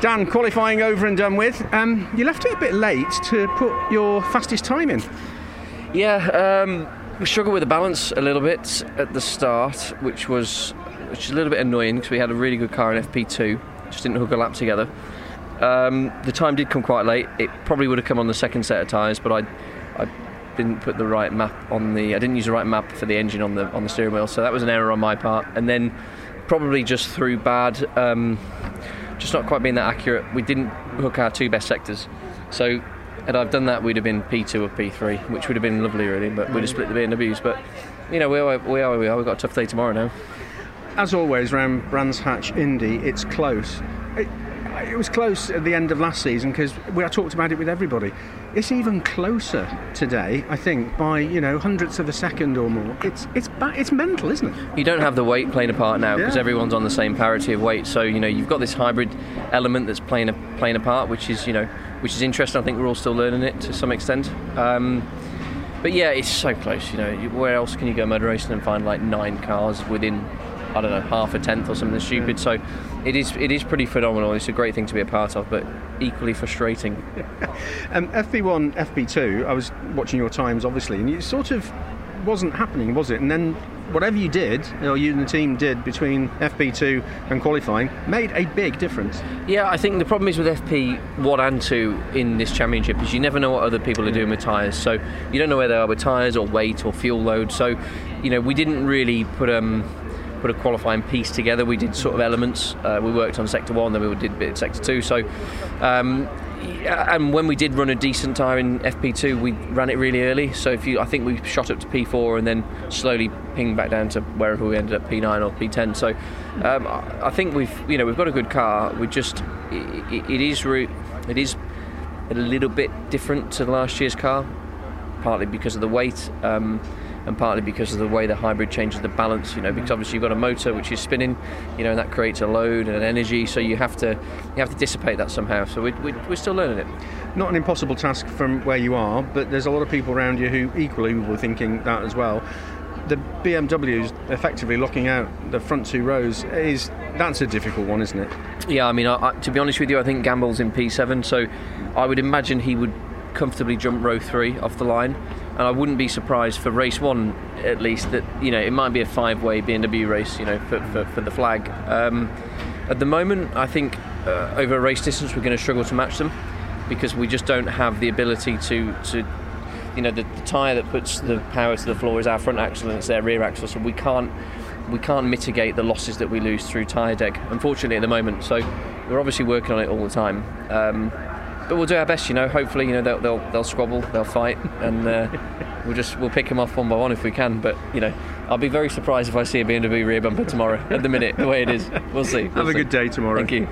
Dan, qualifying over and done with. Um, you left it a bit late to put your fastest time in. Yeah, um, we struggled with the balance a little bit at the start, which was which is a little bit annoying because we had a really good car in FP2, just didn't hook a lap together. Um, the time did come quite late. It probably would have come on the second set of tyres, but I, I didn't put the right map on the. I didn't use the right map for the engine on the on the steering wheel, so that was an error on my part. And then probably just through bad, um, just not quite being that accurate. We didn't hook our two best sectors, so had I done that, we'd have been P2 or P3, which would have been lovely, really. But we'd have split the BMWs. But you know, we are we are we are. We've got a tough day tomorrow now. As always, around Brands Hatch Indy, it's close. It, it was close at the end of last season because we I talked about it with everybody. It's even closer today, I think, by you know hundredths of a second or more. It's it's ba- it's mental, isn't it? You don't have the weight playing a part now because Yeah. everyone's on the same parity of weight. So you know you've got this hybrid element that's playing a playing a part, which is you know which is interesting. I think we're all still learning it to some extent. Um, but yeah, it's so close. You know, where else can you go motor racing and find like nine cars within I don't know half a tenth or something stupid? So it is it is pretty phenomenal. It's a great thing to be a part of, but equally frustrating. Um, FP1, FP2. I was watching your times, obviously, and it sort of wasn't happening, was it? And then whatever you did, or you and the team did between FP2 and qualifying, made a big difference. Yeah, I think the problem is with FP one and two in this championship is you never know what other people are doing with tyres. So you don't know where they are with tyres or weight or fuel load. So you know we didn't really put um put a qualifying piece together. We did sort of elements. Uh, we worked on sector one, then we did a bit of sector two. So. Um, and when we did run a decent tyre in FP2, we ran it really early. So if you, I think we shot up to P4 and then slowly pinged back down to wherever we ended up P9 or P10. So um, I think we've, you know, we've got a good car. We just, it, it is, it is a little bit different to last year's car, partly because of the weight. Um, and partly because of the way the hybrid changes the balance, you know, because obviously you've got a motor which is spinning, you know, and that creates a load and an energy, so you have to you have to dissipate that somehow. So we, we, we're still learning it. Not an impossible task from where you are, but there's a lot of people around you who equally were thinking that as well. The BMW's effectively locking out the front two rows is that's a difficult one, isn't it? Yeah, I mean, I, I, to be honest with you, I think Gamble's in P7, so I would imagine he would comfortably jump row three off the line. And I wouldn't be surprised for race one, at least, that you know it might be a five-way BMW race, you know, for, for, for the flag. Um, at the moment, I think uh, over a race distance, we're going to struggle to match them because we just don't have the ability to to you know the, the tyre that puts the power to the floor is our front axle and it's their rear axle so we can't we can't mitigate the losses that we lose through tyre deg unfortunately at the moment so we're obviously working on it all the time um, but we'll do our best you know. Hopefully you know they'll, they'll, they'll squabble they'll fight and uh, we'll just we'll pick them off one by one if we can. But you know I'll be very surprised if I see a BMW rear bumper tomorrow. At the minute the way it is. We'll see. Have We'll a see. good day tomorrow. thank you